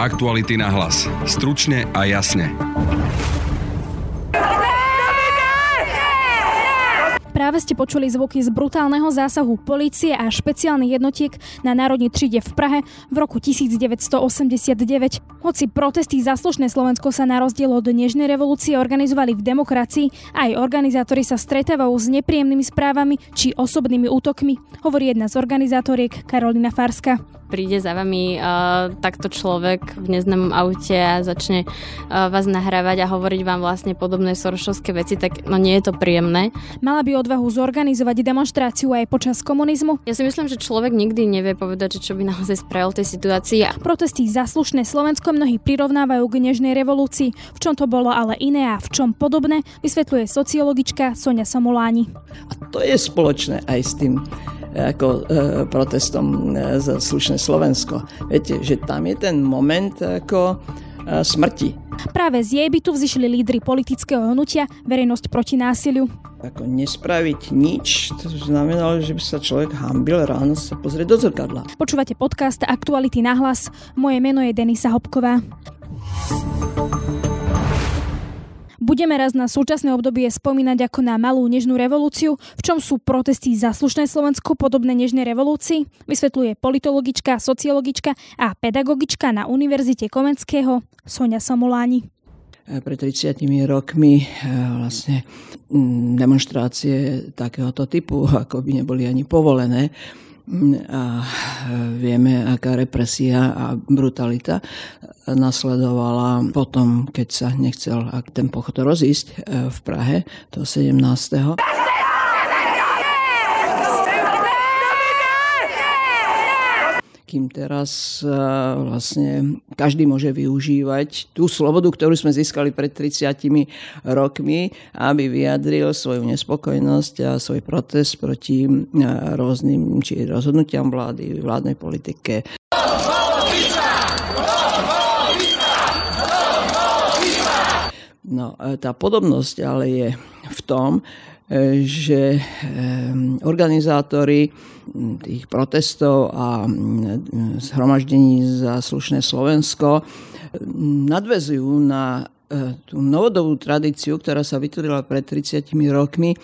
Aktuality na hlas. Stručne a jasne. Práve ste počuli zvuky z brutálneho zásahu policie a špeciálnych jednotiek na Národní tříde v Prahe v roku 1989. Hoci protesty za Slovensko sa na rozdiel od dnešnej revolúcie organizovali v demokracii, aj organizátori sa stretávajú s nepríjemnými správami či osobnými útokmi, hovorí jedna z organizátoriek Karolina Farska príde za vami uh, takto človek v neznámom aute a začne uh, vás nahrávať a hovoriť vám vlastne podobné soršovské veci, tak no nie je to príjemné. Mala by odvahu zorganizovať demonstráciu aj počas komunizmu? Ja si myslím, že človek nikdy nevie povedať, že čo by naozaj spravil tej situácii. Protesty za slušné Slovensko mnohí prirovnávajú k nežnej revolúcii. V čom to bolo ale iné a v čom podobné, vysvetľuje sociologička Sonia Samoláni. A to je spoločné aj s tým ako e, protestom e, za slušné Slovensko. Viete, že tam je ten moment ako e, smrti. Práve z jej bytu vzýšli lídry politického hnutia Verejnosť proti násiliu. Ako nespraviť nič, to znamenalo, že by sa človek hambil ráno sa pozrieť do zrkadla. Počúvate podcast Aktuality na hlas. Moje meno je Denisa Hopková. Budeme raz na súčasné obdobie spomínať ako na malú nežnú revolúciu, v čom sú protesty za slušné Slovensko podobné nežnej revolúcii, vysvetľuje politologička, sociologička a pedagogička na Univerzite Komenského Sonia Samoláni pred 30 rokmi eh, vlastne demonstrácie takéhoto typu, ako by neboli ani povolené, a vieme, aká represia a brutalita nasledovala potom, keď sa nechcel ten pochod rozísť e, v Prahe, toho 17 kým teraz e, vlastne každý môže využívať tú slobodu, ktorú sme získali pred 30 rokmi, aby vyjadril svoju nespokojnosť a svoj protest proti e, rôznym či rozhodnutiam vlády, vládnej politike. No, e, tá podobnosť ale je v tom, že organizátori tých protestov a zhromaždení za slušné Slovensko nadvezujú na e, tú novodobú tradíciu, ktorá sa vytvorila pred 30 rokmi, e,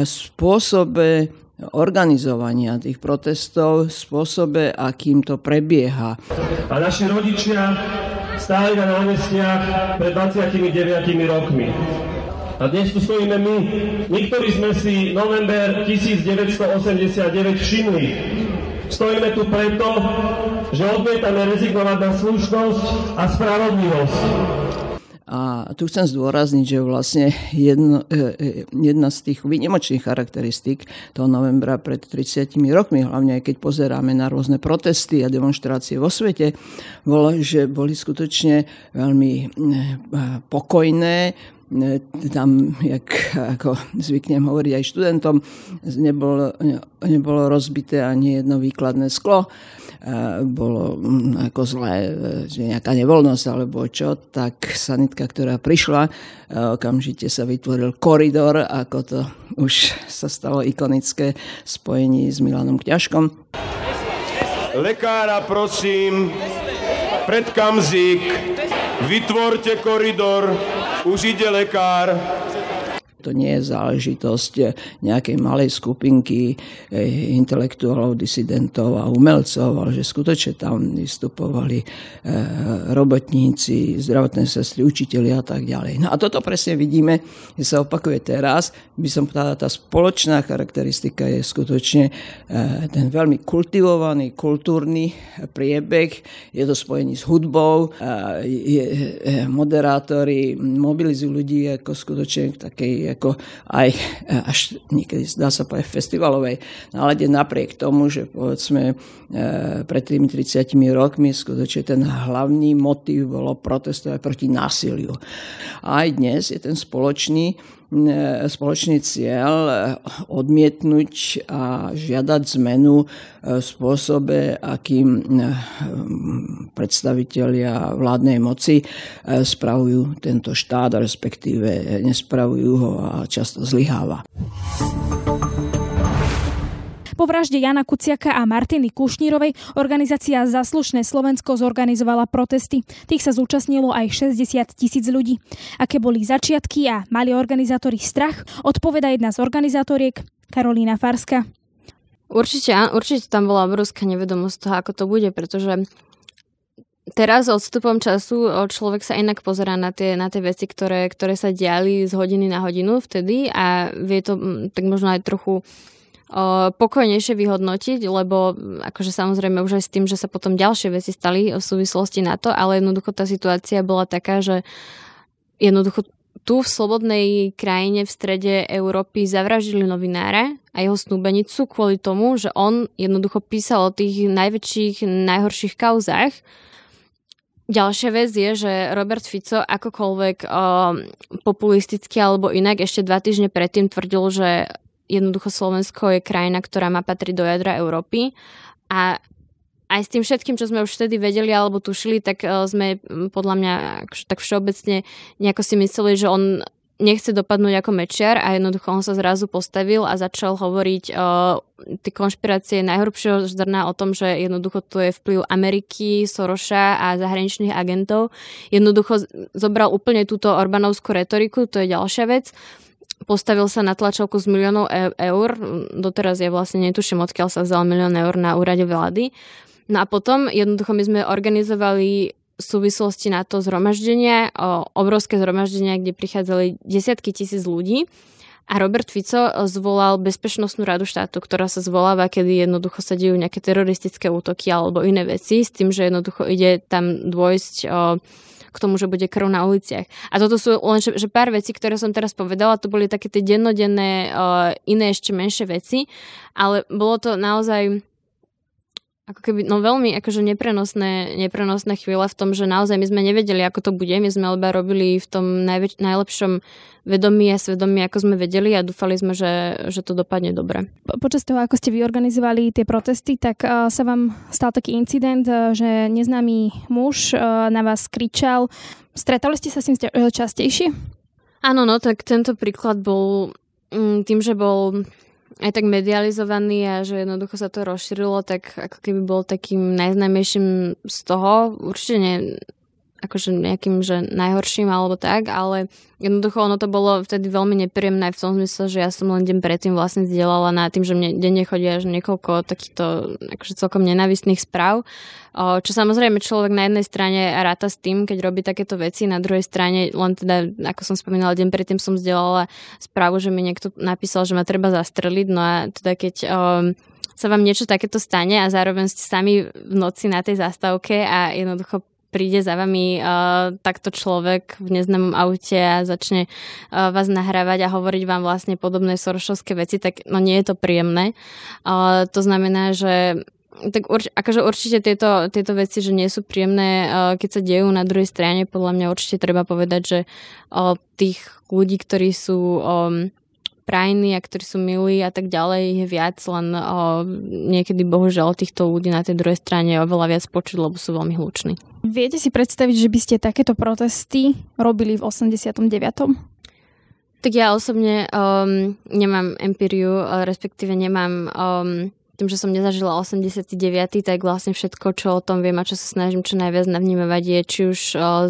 spôsobe organizovania tých protestov, spôsobe, akým to prebieha. A naši rodičia stáli na námestiach pred 29 rokmi. A dnes tu stojíme my. Niektorí sme si november 1989 všimli. Stojíme tu preto, že odmietame rezignovať na slušnosť a spravodlivosť. A tu chcem zdôrazniť, že vlastne jedno, e, e, jedna z tých výnimočných charakteristík toho novembra pred 30 rokmi, hlavne aj keď pozeráme na rôzne protesty a demonstrácie vo svete, bolo, že boli skutočne veľmi e, pokojné, tam, jak ako zvyknem hovoriť aj študentom, nebolo, nebolo rozbité ani jedno výkladné sklo. Bolo mm, ako zlé, že nejaká nevoľnosť alebo čo, tak sanitka, ktorá prišla, okamžite sa vytvoril koridor, ako to už sa stalo ikonické spojení s Milanom Kňažkom. Lekára prosím, pred kamzík, vytvorte koridor, už ide lekár. To nie je záležitosť nejakej malej skupinky eh, intelektuálov, disidentov a umelcov, ale že skutočne tam vystupovali eh, robotníci, zdravotné sestry, učiteľi a tak ďalej. No a toto presne vidíme, že sa opakuje teraz. By som povedala, tá spoločná charakteristika je skutočne eh, ten veľmi kultivovaný kultúrny priebeh. Je to spojený s hudbou, moderátori mobilizujú ľudí ako skutočne takej ako aj až niekedy dá sa povedať festivalovej nálade napriek tomu, že povedzme e, pred tými 30 rokmi skutočne ten hlavný motív bolo protestovať proti násiliu. A aj dnes je ten spoločný spoločný cieľ e, odmietnúť a žiadať zmenu v e, spôsobe, akým predstavitelia vládnej moci spravujú tento štát, respektíve nespravujú ho a často zlyháva. Po vražde Jana Kuciaka a Martiny Kušnírovej organizácia Zaslušné Slovensko zorganizovala protesty. Tých sa zúčastnilo aj 60 tisíc ľudí. Aké boli začiatky a mali organizátori strach, odpoveda jedna z organizátoriek Karolína Farska. Určite, určite tam bola obrovská nevedomosť toho, ako to bude, pretože teraz odstupom času človek sa inak pozerá na tie, na tie veci, ktoré, ktoré sa diali z hodiny na hodinu vtedy a vie to tak možno aj trochu pokojnejšie vyhodnotiť, lebo akože samozrejme už aj s tým, že sa potom ďalšie veci stali v súvislosti na to, ale jednoducho tá situácia bola taká, že jednoducho tu v slobodnej krajine v strede Európy zavraždili novinára a jeho snúbenicu kvôli tomu, že on jednoducho písal o tých najväčších, najhorších kauzách. Ďalšia vec je, že Robert Fico akokoľvek o, populisticky alebo inak ešte dva týždne predtým tvrdil, že jednoducho Slovensko je krajina, ktorá má patriť do jadra Európy a aj s tým všetkým, čo sme už vtedy vedeli alebo tušili, tak sme podľa mňa tak všeobecne nejako si mysleli, že on nechce dopadnúť ako mečiar a jednoducho on sa zrazu postavil a začal hovoriť o tie konšpirácie najhrubšieho zdrna o tom, že jednoducho to je vplyv Ameriky, Soroša a zahraničných agentov. Jednoducho zobral úplne túto Orbánovskú retoriku, to je ďalšia vec postavil sa na tlačovku z miliónov e- eur. Doteraz ja vlastne netuším, odkiaľ sa vzal milión eur na úrade vlády. No a potom jednoducho my sme organizovali súvislosti na to zhromaždenie, obrovské zhromaždenia, kde prichádzali desiatky tisíc ľudí. A Robert Fico zvolal Bezpečnostnú radu štátu, ktorá sa zvoláva, kedy jednoducho sa dejú nejaké teroristické útoky alebo iné veci, s tým, že jednoducho ide tam dôjsť o, k tomu, že bude krv na uliciach. A toto sú len že, že pár vecí, ktoré som teraz povedala, to boli také tie dennodenné o, iné ešte menšie veci, ale bolo to naozaj ako keby, no veľmi akože neprenosné, neprenosné chvíle v tom, že naozaj my sme nevedeli, ako to bude. My sme iba robili v tom najväč- najlepšom vedomí a svedomí, ako sme vedeli a dúfali sme, že, že to dopadne dobre. Po, počas toho, ako ste vyorganizovali tie protesty, tak uh, sa vám stal taký incident, uh, že neznámy muž uh, na vás kričal. Stretali ste sa s tým častejšie? Áno, no tak tento príklad bol um, tým, že bol aj tak medializovaný a že jednoducho sa to rozšírilo, tak ako keby bol takým najznámejším z toho. Určite nie, akože nejakým, že najhorším alebo tak, ale jednoducho ono to bolo vtedy veľmi nepríjemné v tom zmysle, že ja som len deň predtým vlastne zdieľala na tým, že mne denne chodí až niekoľko takýchto akože celkom nenavistných správ, čo samozrejme človek na jednej strane ráta s tým, keď robí takéto veci, na druhej strane len teda, ako som spomínala, deň predtým som zdieľala správu, že mi niekto napísal, že ma treba zastreliť, no a teda keď um, sa vám niečo takéto stane a zároveň ste sami v noci na tej zastávke a jednoducho príde za vami uh, takto človek v neznámom aute a začne uh, vás nahrávať a hovoriť vám vlastne podobné sorošovské veci, tak no nie je to príjemné. Uh, to znamená, že tak urč, akože určite tieto, tieto veci, že nie sú príjemné, keď sa dejú na druhej strane, podľa mňa určite treba povedať, že tých ľudí, ktorí sú prajní a ktorí sú milí a tak ďalej je viac, len o, niekedy bohužiaľ týchto ľudí na tej druhej strane oveľa viac počuť, lebo sú veľmi hluční. Viete si predstaviť, že by ste takéto protesty robili v 89. Tak ja osobne um, nemám empíriu, respektíve nemám um, tým, že som nezažila 89. tak vlastne všetko, čo o tom viem a čo sa snažím čo najviac navnímavať je či už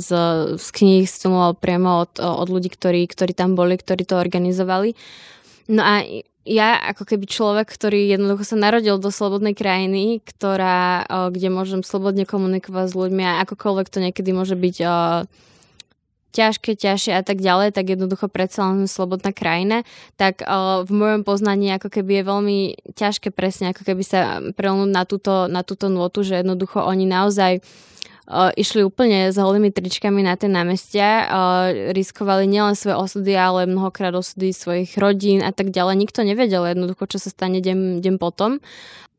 z, z kníh, z filmov, priamo od, od ľudí, ktorí, ktorí tam boli, ktorí to organizovali. No a ja ako keby človek, ktorý jednoducho sa narodil do slobodnej krajiny, ktorá, kde môžem slobodne komunikovať s ľuďmi a akokoľvek to niekedy môže byť ťažké, ťažšie a tak ďalej, tak jednoducho predsa len slobodná krajina, tak uh, v mojom poznaní ako keby je veľmi ťažké presne ako keby sa prelnúť na túto, na túto notu, že jednoducho oni naozaj uh, išli úplne s holými tričkami na tie námestia, uh, riskovali nielen svoje osudy, ale mnohokrát osudy svojich rodín a tak ďalej. Nikto nevedel jednoducho, čo sa stane deň, deň potom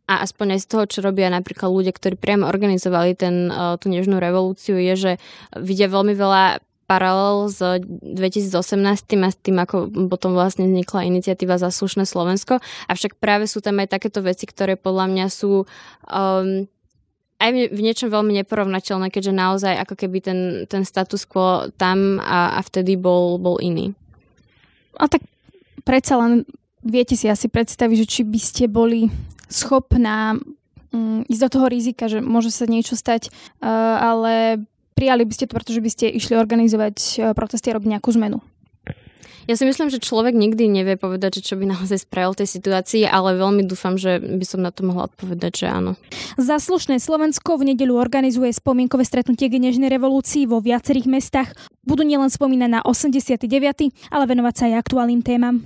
a aspoň aj z toho, čo robia napríklad ľudia, ktorí priamo organizovali ten, tú nežnú revolúciu, je, že vidia veľmi veľa paralel s 2018 a s tým, ako potom vlastne vznikla iniciatíva za slušné Slovensko. Avšak práve sú tam aj takéto veci, ktoré podľa mňa sú um, aj v niečom veľmi neporovnateľné, keďže naozaj ako keby ten, ten status quo tam a, a vtedy bol, bol iný. A tak predsa len viete si asi predstaviť, že či by ste boli schopná um, ísť do toho rizika, že môže sa niečo stať, uh, ale prijali by ste to, pretože by ste išli organizovať uh, protesty a robiť nejakú zmenu. Ja si myslím, že človek nikdy nevie povedať, že čo by naozaj spravil tej situácii, ale veľmi dúfam, že by som na to mohla odpovedať, že áno. Zaslušné Slovensko v nedeľu organizuje spomienkové stretnutie k nežnej revolúcii vo viacerých mestách. Budú nielen spomínať na 89., ale venovať sa aj aktuálnym témam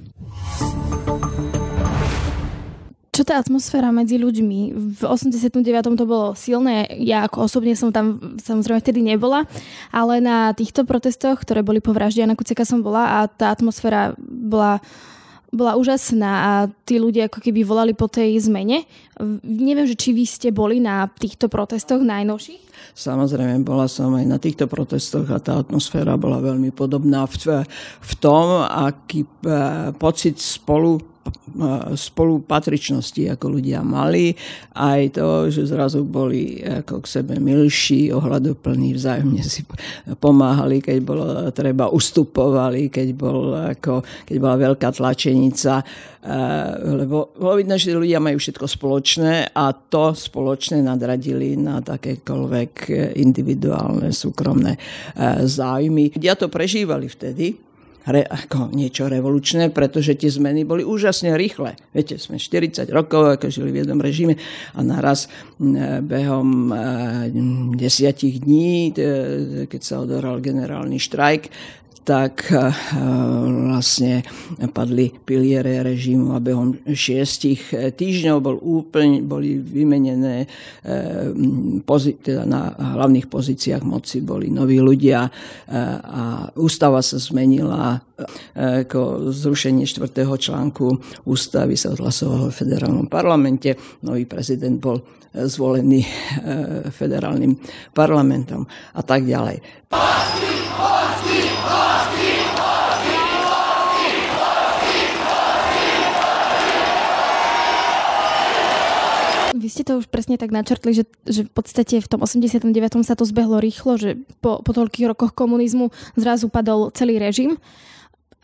čo tá atmosféra medzi ľuďmi? V 89. to bolo silné, ja ako osobne som tam samozrejme vtedy nebola, ale na týchto protestoch, ktoré boli po vražde Jana Kuceka som bola a tá atmosféra bola bola úžasná a tí ľudia ako keby volali po tej zmene. Neviem, že či vy ste boli na týchto protestoch najnovších? Samozrejme, bola som aj na týchto protestoch a tá atmosféra bola veľmi podobná v, v tom, aký e, pocit spolu spolupatričnosti, ako ľudia mali, aj to, že zrazu boli ako k sebe milší, ohľadoplní, vzájomne si pomáhali, keď bolo treba, ustupovali, keď, bol, ako, keď bola veľká tlačenica, lebo bolo vidno, že ľudia majú všetko spoločné a to spoločné nadradili na takékoľvek individuálne, súkromné záujmy. Ľudia to prežívali vtedy, re, ako niečo revolučné, pretože tie zmeny boli úžasne rýchle. Viete, sme 40 rokov, ako žili v jednom režime a naraz behom desiatich dní, keď sa odohral generálny štrajk, tak eh, vlastne padli piliere režimu a behom šiestich eh, týždňov bol úplne, boli vymenené eh, teda na hlavných pozíciách moci boli noví ľudia a ústava sa zmenila ako zrušenie štvrtého článku ústavy sa odhlasovalo v federálnom parlamente. Nový prezident bol zvolený federálnym parlamentom a tak ďalej. Ste to už presne tak načrtli, že, že v podstate v tom 89. sa to zbehlo rýchlo, že po, po toľkých rokoch komunizmu zrazu padol celý režim.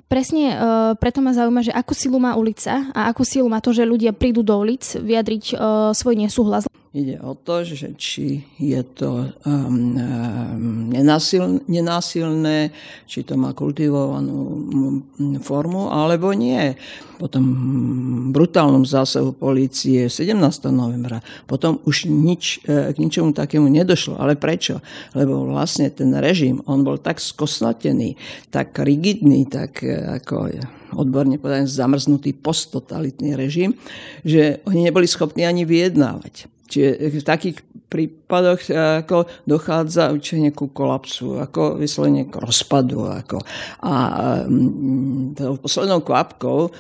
Presne uh, preto ma zaujíma, že akú silu má ulica a akú silu má to, že ľudia prídu do ulic vyjadriť uh, svoj nesúhlas. Ide o to, že či je to um, um, nenásil, nenásilné, či to má kultivovanú formu, alebo nie. Po tom brutálnom zásahu polície 17. novembra potom už nič, e, k ničomu takému nedošlo. Ale prečo? Lebo vlastne ten režim, on bol tak skosnatený, tak rigidný, tak e, ako odborne povedané zamrznutý posttotalitný režim, že oni neboli schopní ani vyjednávať. Čiže v takých prípadoch eh, ako dochádza určite ku kolapsu, ako vyslovene k rozpadu. Ako. A tou poslednou kvapkou eh,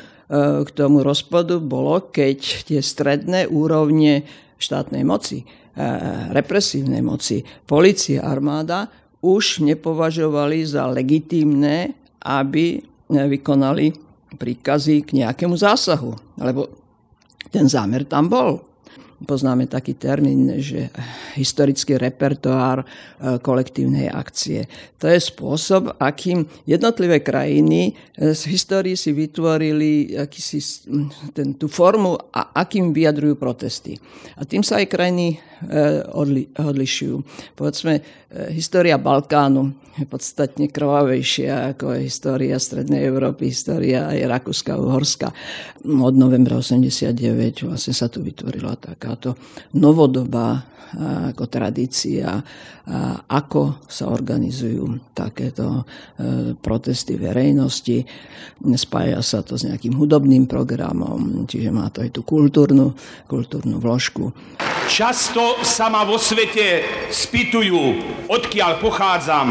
k tomu rozpadu bolo, keď tie stredné úrovne štátnej moci, represívnej moci, policia, armáda už nepovažovali za legitímne, aby vykonali príkazy k nejakému zásahu. Lebo ten zámer tam bol poznáme taký termín, že historický repertoár e, kolektívnej akcie. To je spôsob, akým jednotlivé krajiny e, z histórii si vytvorili akýsi, ten, tú formu a akým vyjadrujú protesty. A tým sa aj krajiny odli, odlišujú. Povedzme, história Balkánu je podstatne krvavejšia ako je história Strednej Európy, história aj Rakúska, Uhorska. Od novembra 89 vlastne sa tu vytvorila takáto novodobá ako tradícia, ako sa organizujú takéto protesty verejnosti. Spája sa to s nejakým hudobným programom, čiže má to aj tú kultúrnu, kultúrnu vložku. Často sa ma vo svete spýtujú, odkiaľ pochádzam,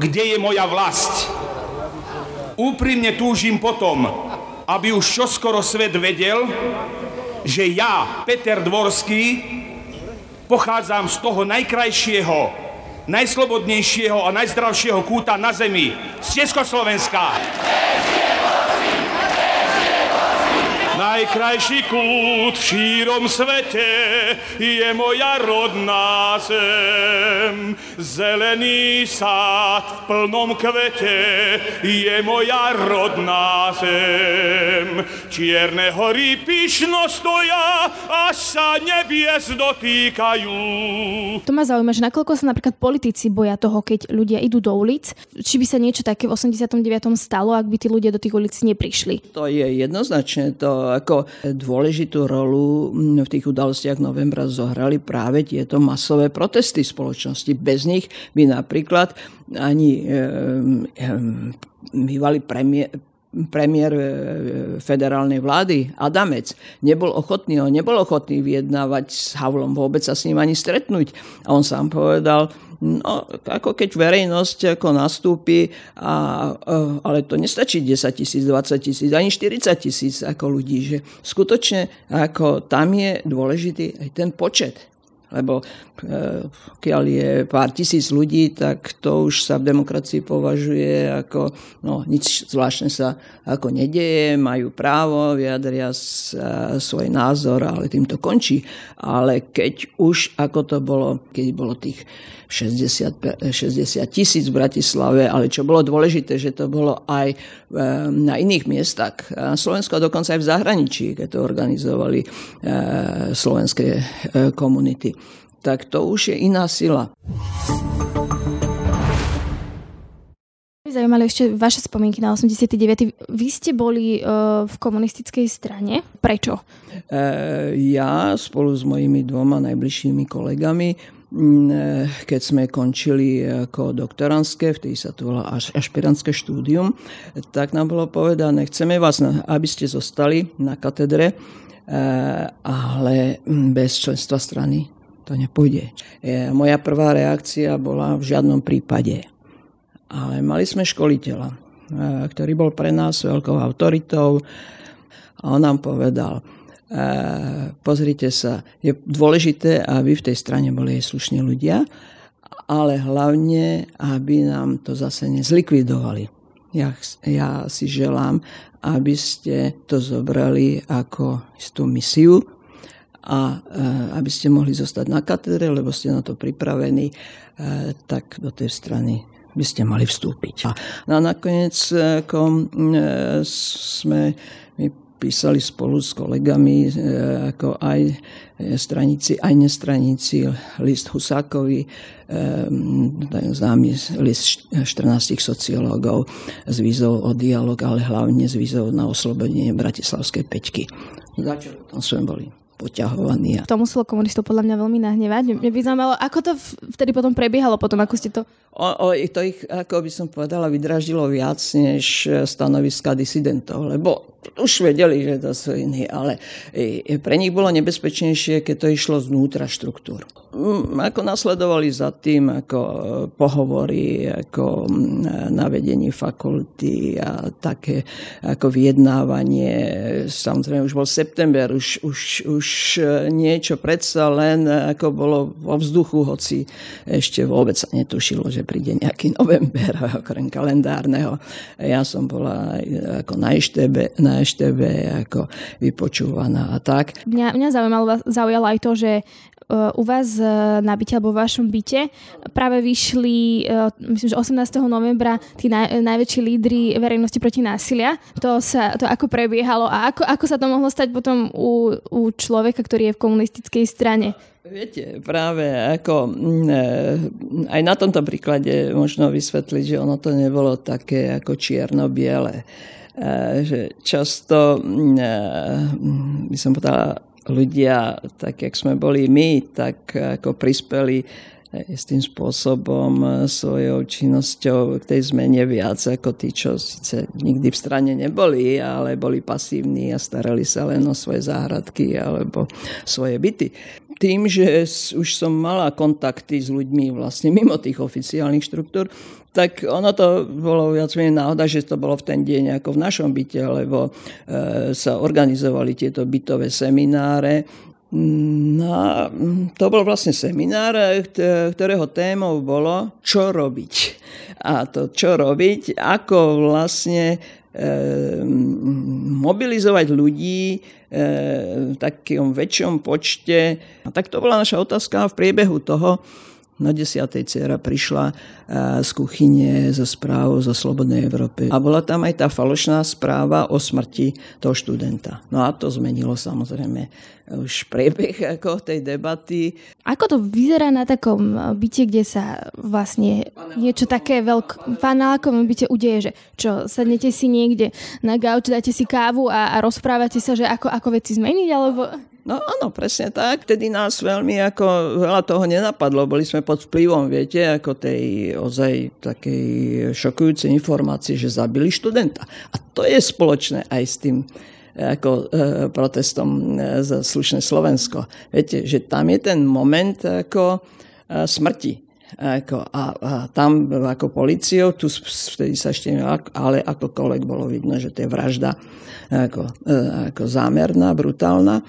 kde je moja vlast. Úprimne túžim potom, aby už čoskoro svet vedel, že ja, Peter Dvorský, pochádzam z toho najkrajšieho, najslobodnejšieho a najzdravšieho kúta na zemi, z Československa. Najkrajší kút v šírom svete je moja rodná zem. Zelený sád v plnom kvete je moja rodná zem. Čierne hory pyšno stoja, až sa nebies dotýkajú. To ma zaujíma, že nakoľko sa napríklad politici boja toho, keď ľudia idú do ulic, či by sa niečo také v 89. stalo, ak by tí ľudia do tých ulic neprišli. To je jednoznačne to, ako dôležitú rolu v tých udalostiach novembra zohrali práve tieto masové protesty spoločnosti. Bez nich by napríklad ani bývalý premiér, premiér e, federálnej vlády Adamec nebol ochotný, on nebol ochotný vyjednávať s Havlom, vôbec sa s ním ani stretnúť. A on sám povedal, No, ako keď verejnosť ako nastúpi, a, ale to nestačí 10 tisíc, 20 tisíc, ani 40 tisíc ako ľudí, že skutočne ako tam je dôležitý aj ten počet. Lebo e, keď je pár tisíc ľudí, tak to už sa v demokracii považuje ako, no nič zvláštne sa ako nedeje, majú právo, vyjadria svoj názor, ale tým to končí. Ale keď už, ako to bolo, keď bolo tých 60, 60 tisíc v Bratislave, ale čo bolo dôležité, že to bolo aj e, na iných miestach. A dokonca aj v zahraničí, keď to organizovali e, slovenské e, komunity. Tak to už je iná sila. Zaujímali ešte vaše spomienky na 89. Vy ste boli uh, v komunistickej strane. Prečo? Uh, ja spolu s mojimi dvoma najbližšími kolegami keď sme končili ako doktorantské, vtedy sa to volá ašpirantské štúdium, tak nám bolo povedané, chceme vás, aby ste zostali na katedre, eh, ale bez členstva strany to nepôjde. Eh, moja prvá reakcia bola v žiadnom prípade. Ale mali sme školiteľa, ktorý bol pre nás veľkou autoritou a on nám povedal, pozrite sa, je dôležité, aby v tej strane boli aj slušní ľudia, ale hlavne, aby nám to zase nezlikvidovali. Ja, ja si želám, aby ste to zobrali ako istú misiu a aby ste mohli zostať na katedre, lebo ste na to pripravení, tak do tej strany by ste mali vstúpiť. No a nakoniec ako, sme my písali spolu s kolegami, e, ako aj e, stranici, aj nestranici, list Husákovi, e, známy list 14 sociológov s vízou o dialog, ale hlavne s vízou na oslobodenie Bratislavskej peťky. Začali tam sme boli poťahovaní. To muselo komunistov podľa mňa veľmi nahnevať. Mne by zaujímalo, ako to vtedy potom prebiehalo, potom ako ste to... O, o, to ich, ako by som povedala, vydraždilo viac než stanoviska disidentov, lebo už vedeli, že to sú iní, ale pre nich bolo nebezpečnejšie, keď to išlo znútra štruktúr. Mm, ako nasledovali za tým, ako e, pohovory, ako mm, na fakulty a také ako vyjednávanie. Samozrejme, už bol september, už, už, už e, niečo predsa len ako bolo vo vzduchu, hoci ešte vôbec sa netušilo, že príde nejaký november, okrem kalendárneho. Ja som bola ako na Eštebe, na Eštebe ako vypočúvaná a tak. Mňa, mňa zaujímalo, zaujalo aj to, že e, u vás e, na byte alebo v vašom byte práve vyšli, e, myslím, že 18. novembra tí naj, najväčší lídry verejnosti proti násilia. To, sa, to ako prebiehalo a ako, ako sa to mohlo stať potom u, u človeka, ktorý je v komunistickej strane? Viete, práve ako aj na tomto príklade možno vysvetliť, že ono to nebolo také ako čierno-biele že často, by som povedala, ľudia, tak jak sme boli my, tak ako prispeli s tým spôsobom svojou činnosťou k tej zmene viac ako tí, čo síce nikdy v strane neboli, ale boli pasívni a starali sa len o svoje záhradky alebo svoje byty. Tým, že už som mala kontakty s ľuďmi vlastne mimo tých oficiálnych štruktúr, tak ono to bolo viac menej náhoda, že to bolo v ten deň ako v našom byte, lebo e, sa organizovali tieto bytové semináre. No a to bol vlastne seminár, ktorého témou bolo, čo robiť. A to, čo robiť, ako vlastne mobilizovať ľudí v takom väčšom počte. A tak to bola naša otázka v priebehu toho na desiatej dcera prišla eh, z kuchyne zo správou zo Slobodnej Európy. A bola tam aj tá falošná správa o smrti toho študenta. No a to zmenilo samozrejme už priebeh ako tej debaty. Ako to vyzerá na takom eh, byte, kde sa vlastne niečo také veľk... panelákovom byte udeje, že čo, sadnete si niekde na gauč, dáte si kávu a, a rozprávate sa, že ako, ako veci zmeniť, alebo... No áno, presne tak. Vtedy nás veľmi ako veľa toho nenapadlo. Boli sme pod vplyvom, viete, ako tej ozaj takej šokujúcej informácie, že zabili študenta. A to je spoločné aj s tým ako e, protestom e, za slušné Slovensko. Viete, že tam je ten moment ako e, smrti. Ako, a, a tam ako policiou, tu vtedy sa ešte ale akokoľvek bolo vidno, že to je vražda ako, e, ako zámerná, brutálna.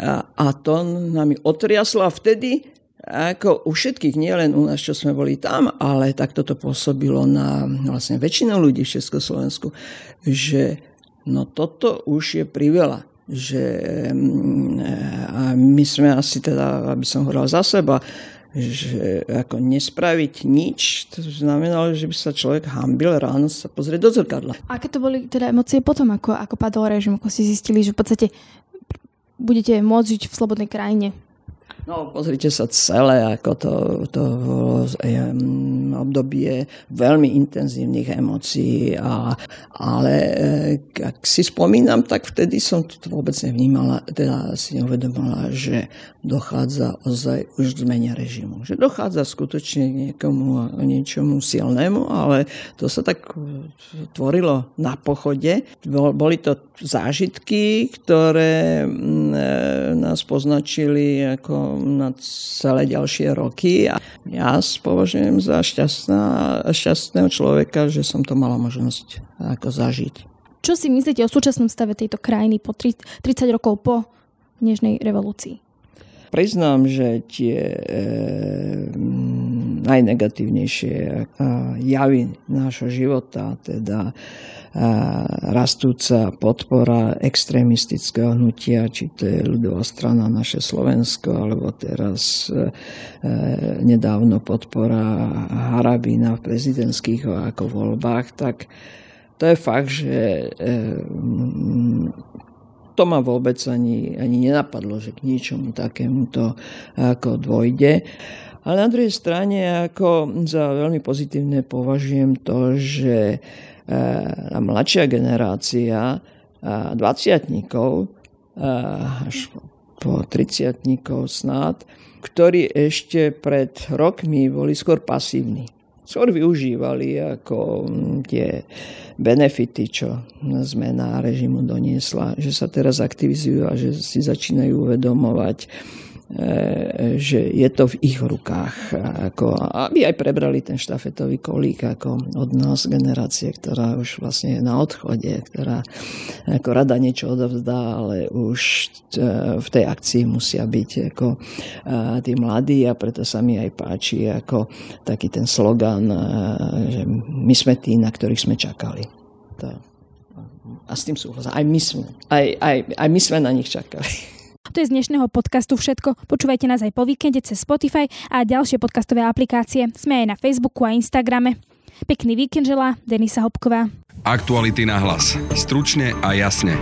A, to nami otriaslo a vtedy ako u všetkých, nielen u nás, čo sme boli tam, ale tak toto pôsobilo na vlastne väčšinu ľudí v Československu, že no toto už je priveľa že mm, a my sme asi teda, aby som hovoril za seba, že ako nespraviť nič, to znamenalo, že by sa človek hambil ráno sa pozrieť do zrkadla. Aké to boli teda emócie potom, ako, ako padol režim, ako ste zistili, že v podstate budete môcť žiť v slobodnej krajine? No, pozrite sa celé, ako to, to bolo obdobie veľmi intenzívnych emócií, a, ale eh, ak si spomínam, tak vtedy som to vôbec nevnímala, teda si neuvedomila, že dochádza ozaj už k zmene režimu. Že dochádza skutočne k niekomu, niečomu silnému, ale to sa tak tvorilo na pochode. Boli to zážitky, ktoré eh, nás poznačili ako na celé ďalšie roky a ja považujem za šťastná, šťastného človeka, že som to mala možnosť ako zažiť. Čo si myslíte o súčasnom stave tejto krajiny po 30 rokov po Nežnej revolúcii? Priznám, že tie e, najnegatívnejšie e, javy nášho života, teda rastúca podpora extrémistického hnutia, či to je ľudová strana naše Slovensko, alebo teraz e, nedávno podpora Harabína v prezidentských ako voľbách, tak to je fakt, že e, to ma vôbec ani, ani nenapadlo, že k niečomu takému to ako dvojde. Ale na druhej strane ako za veľmi pozitívne považujem to, že mladšia generácia 20 až po 30 snad, ktorí ešte pred rokmi boli skôr pasívni. Skôr využívali ako tie benefity, čo zmena režimu doniesla, že sa teraz aktivizujú a že si začínajú uvedomovať, že je to v ich rukách. Ako, aby aj prebrali ten štafetový kolík ako od nás generácie, ktorá už vlastne je na odchode, ktorá ako rada niečo odovzdá, ale už e, v tej akcii musia byť ako e, tí mladí a preto sa mi aj páči ako taký ten slogan, že my sme tí, na ktorých sme čakali. To, a s tým súhlasím. Aj my sme, aj, aj, aj my sme na nich čakali. To je z dnešného podcastu všetko. Počúvajte nás aj po víkende cez Spotify a ďalšie podcastové aplikácie. Sme aj na Facebooku a Instagrame. Pekný víkend želá Denisa Hopková. Aktuality na hlas. Stručne a jasne.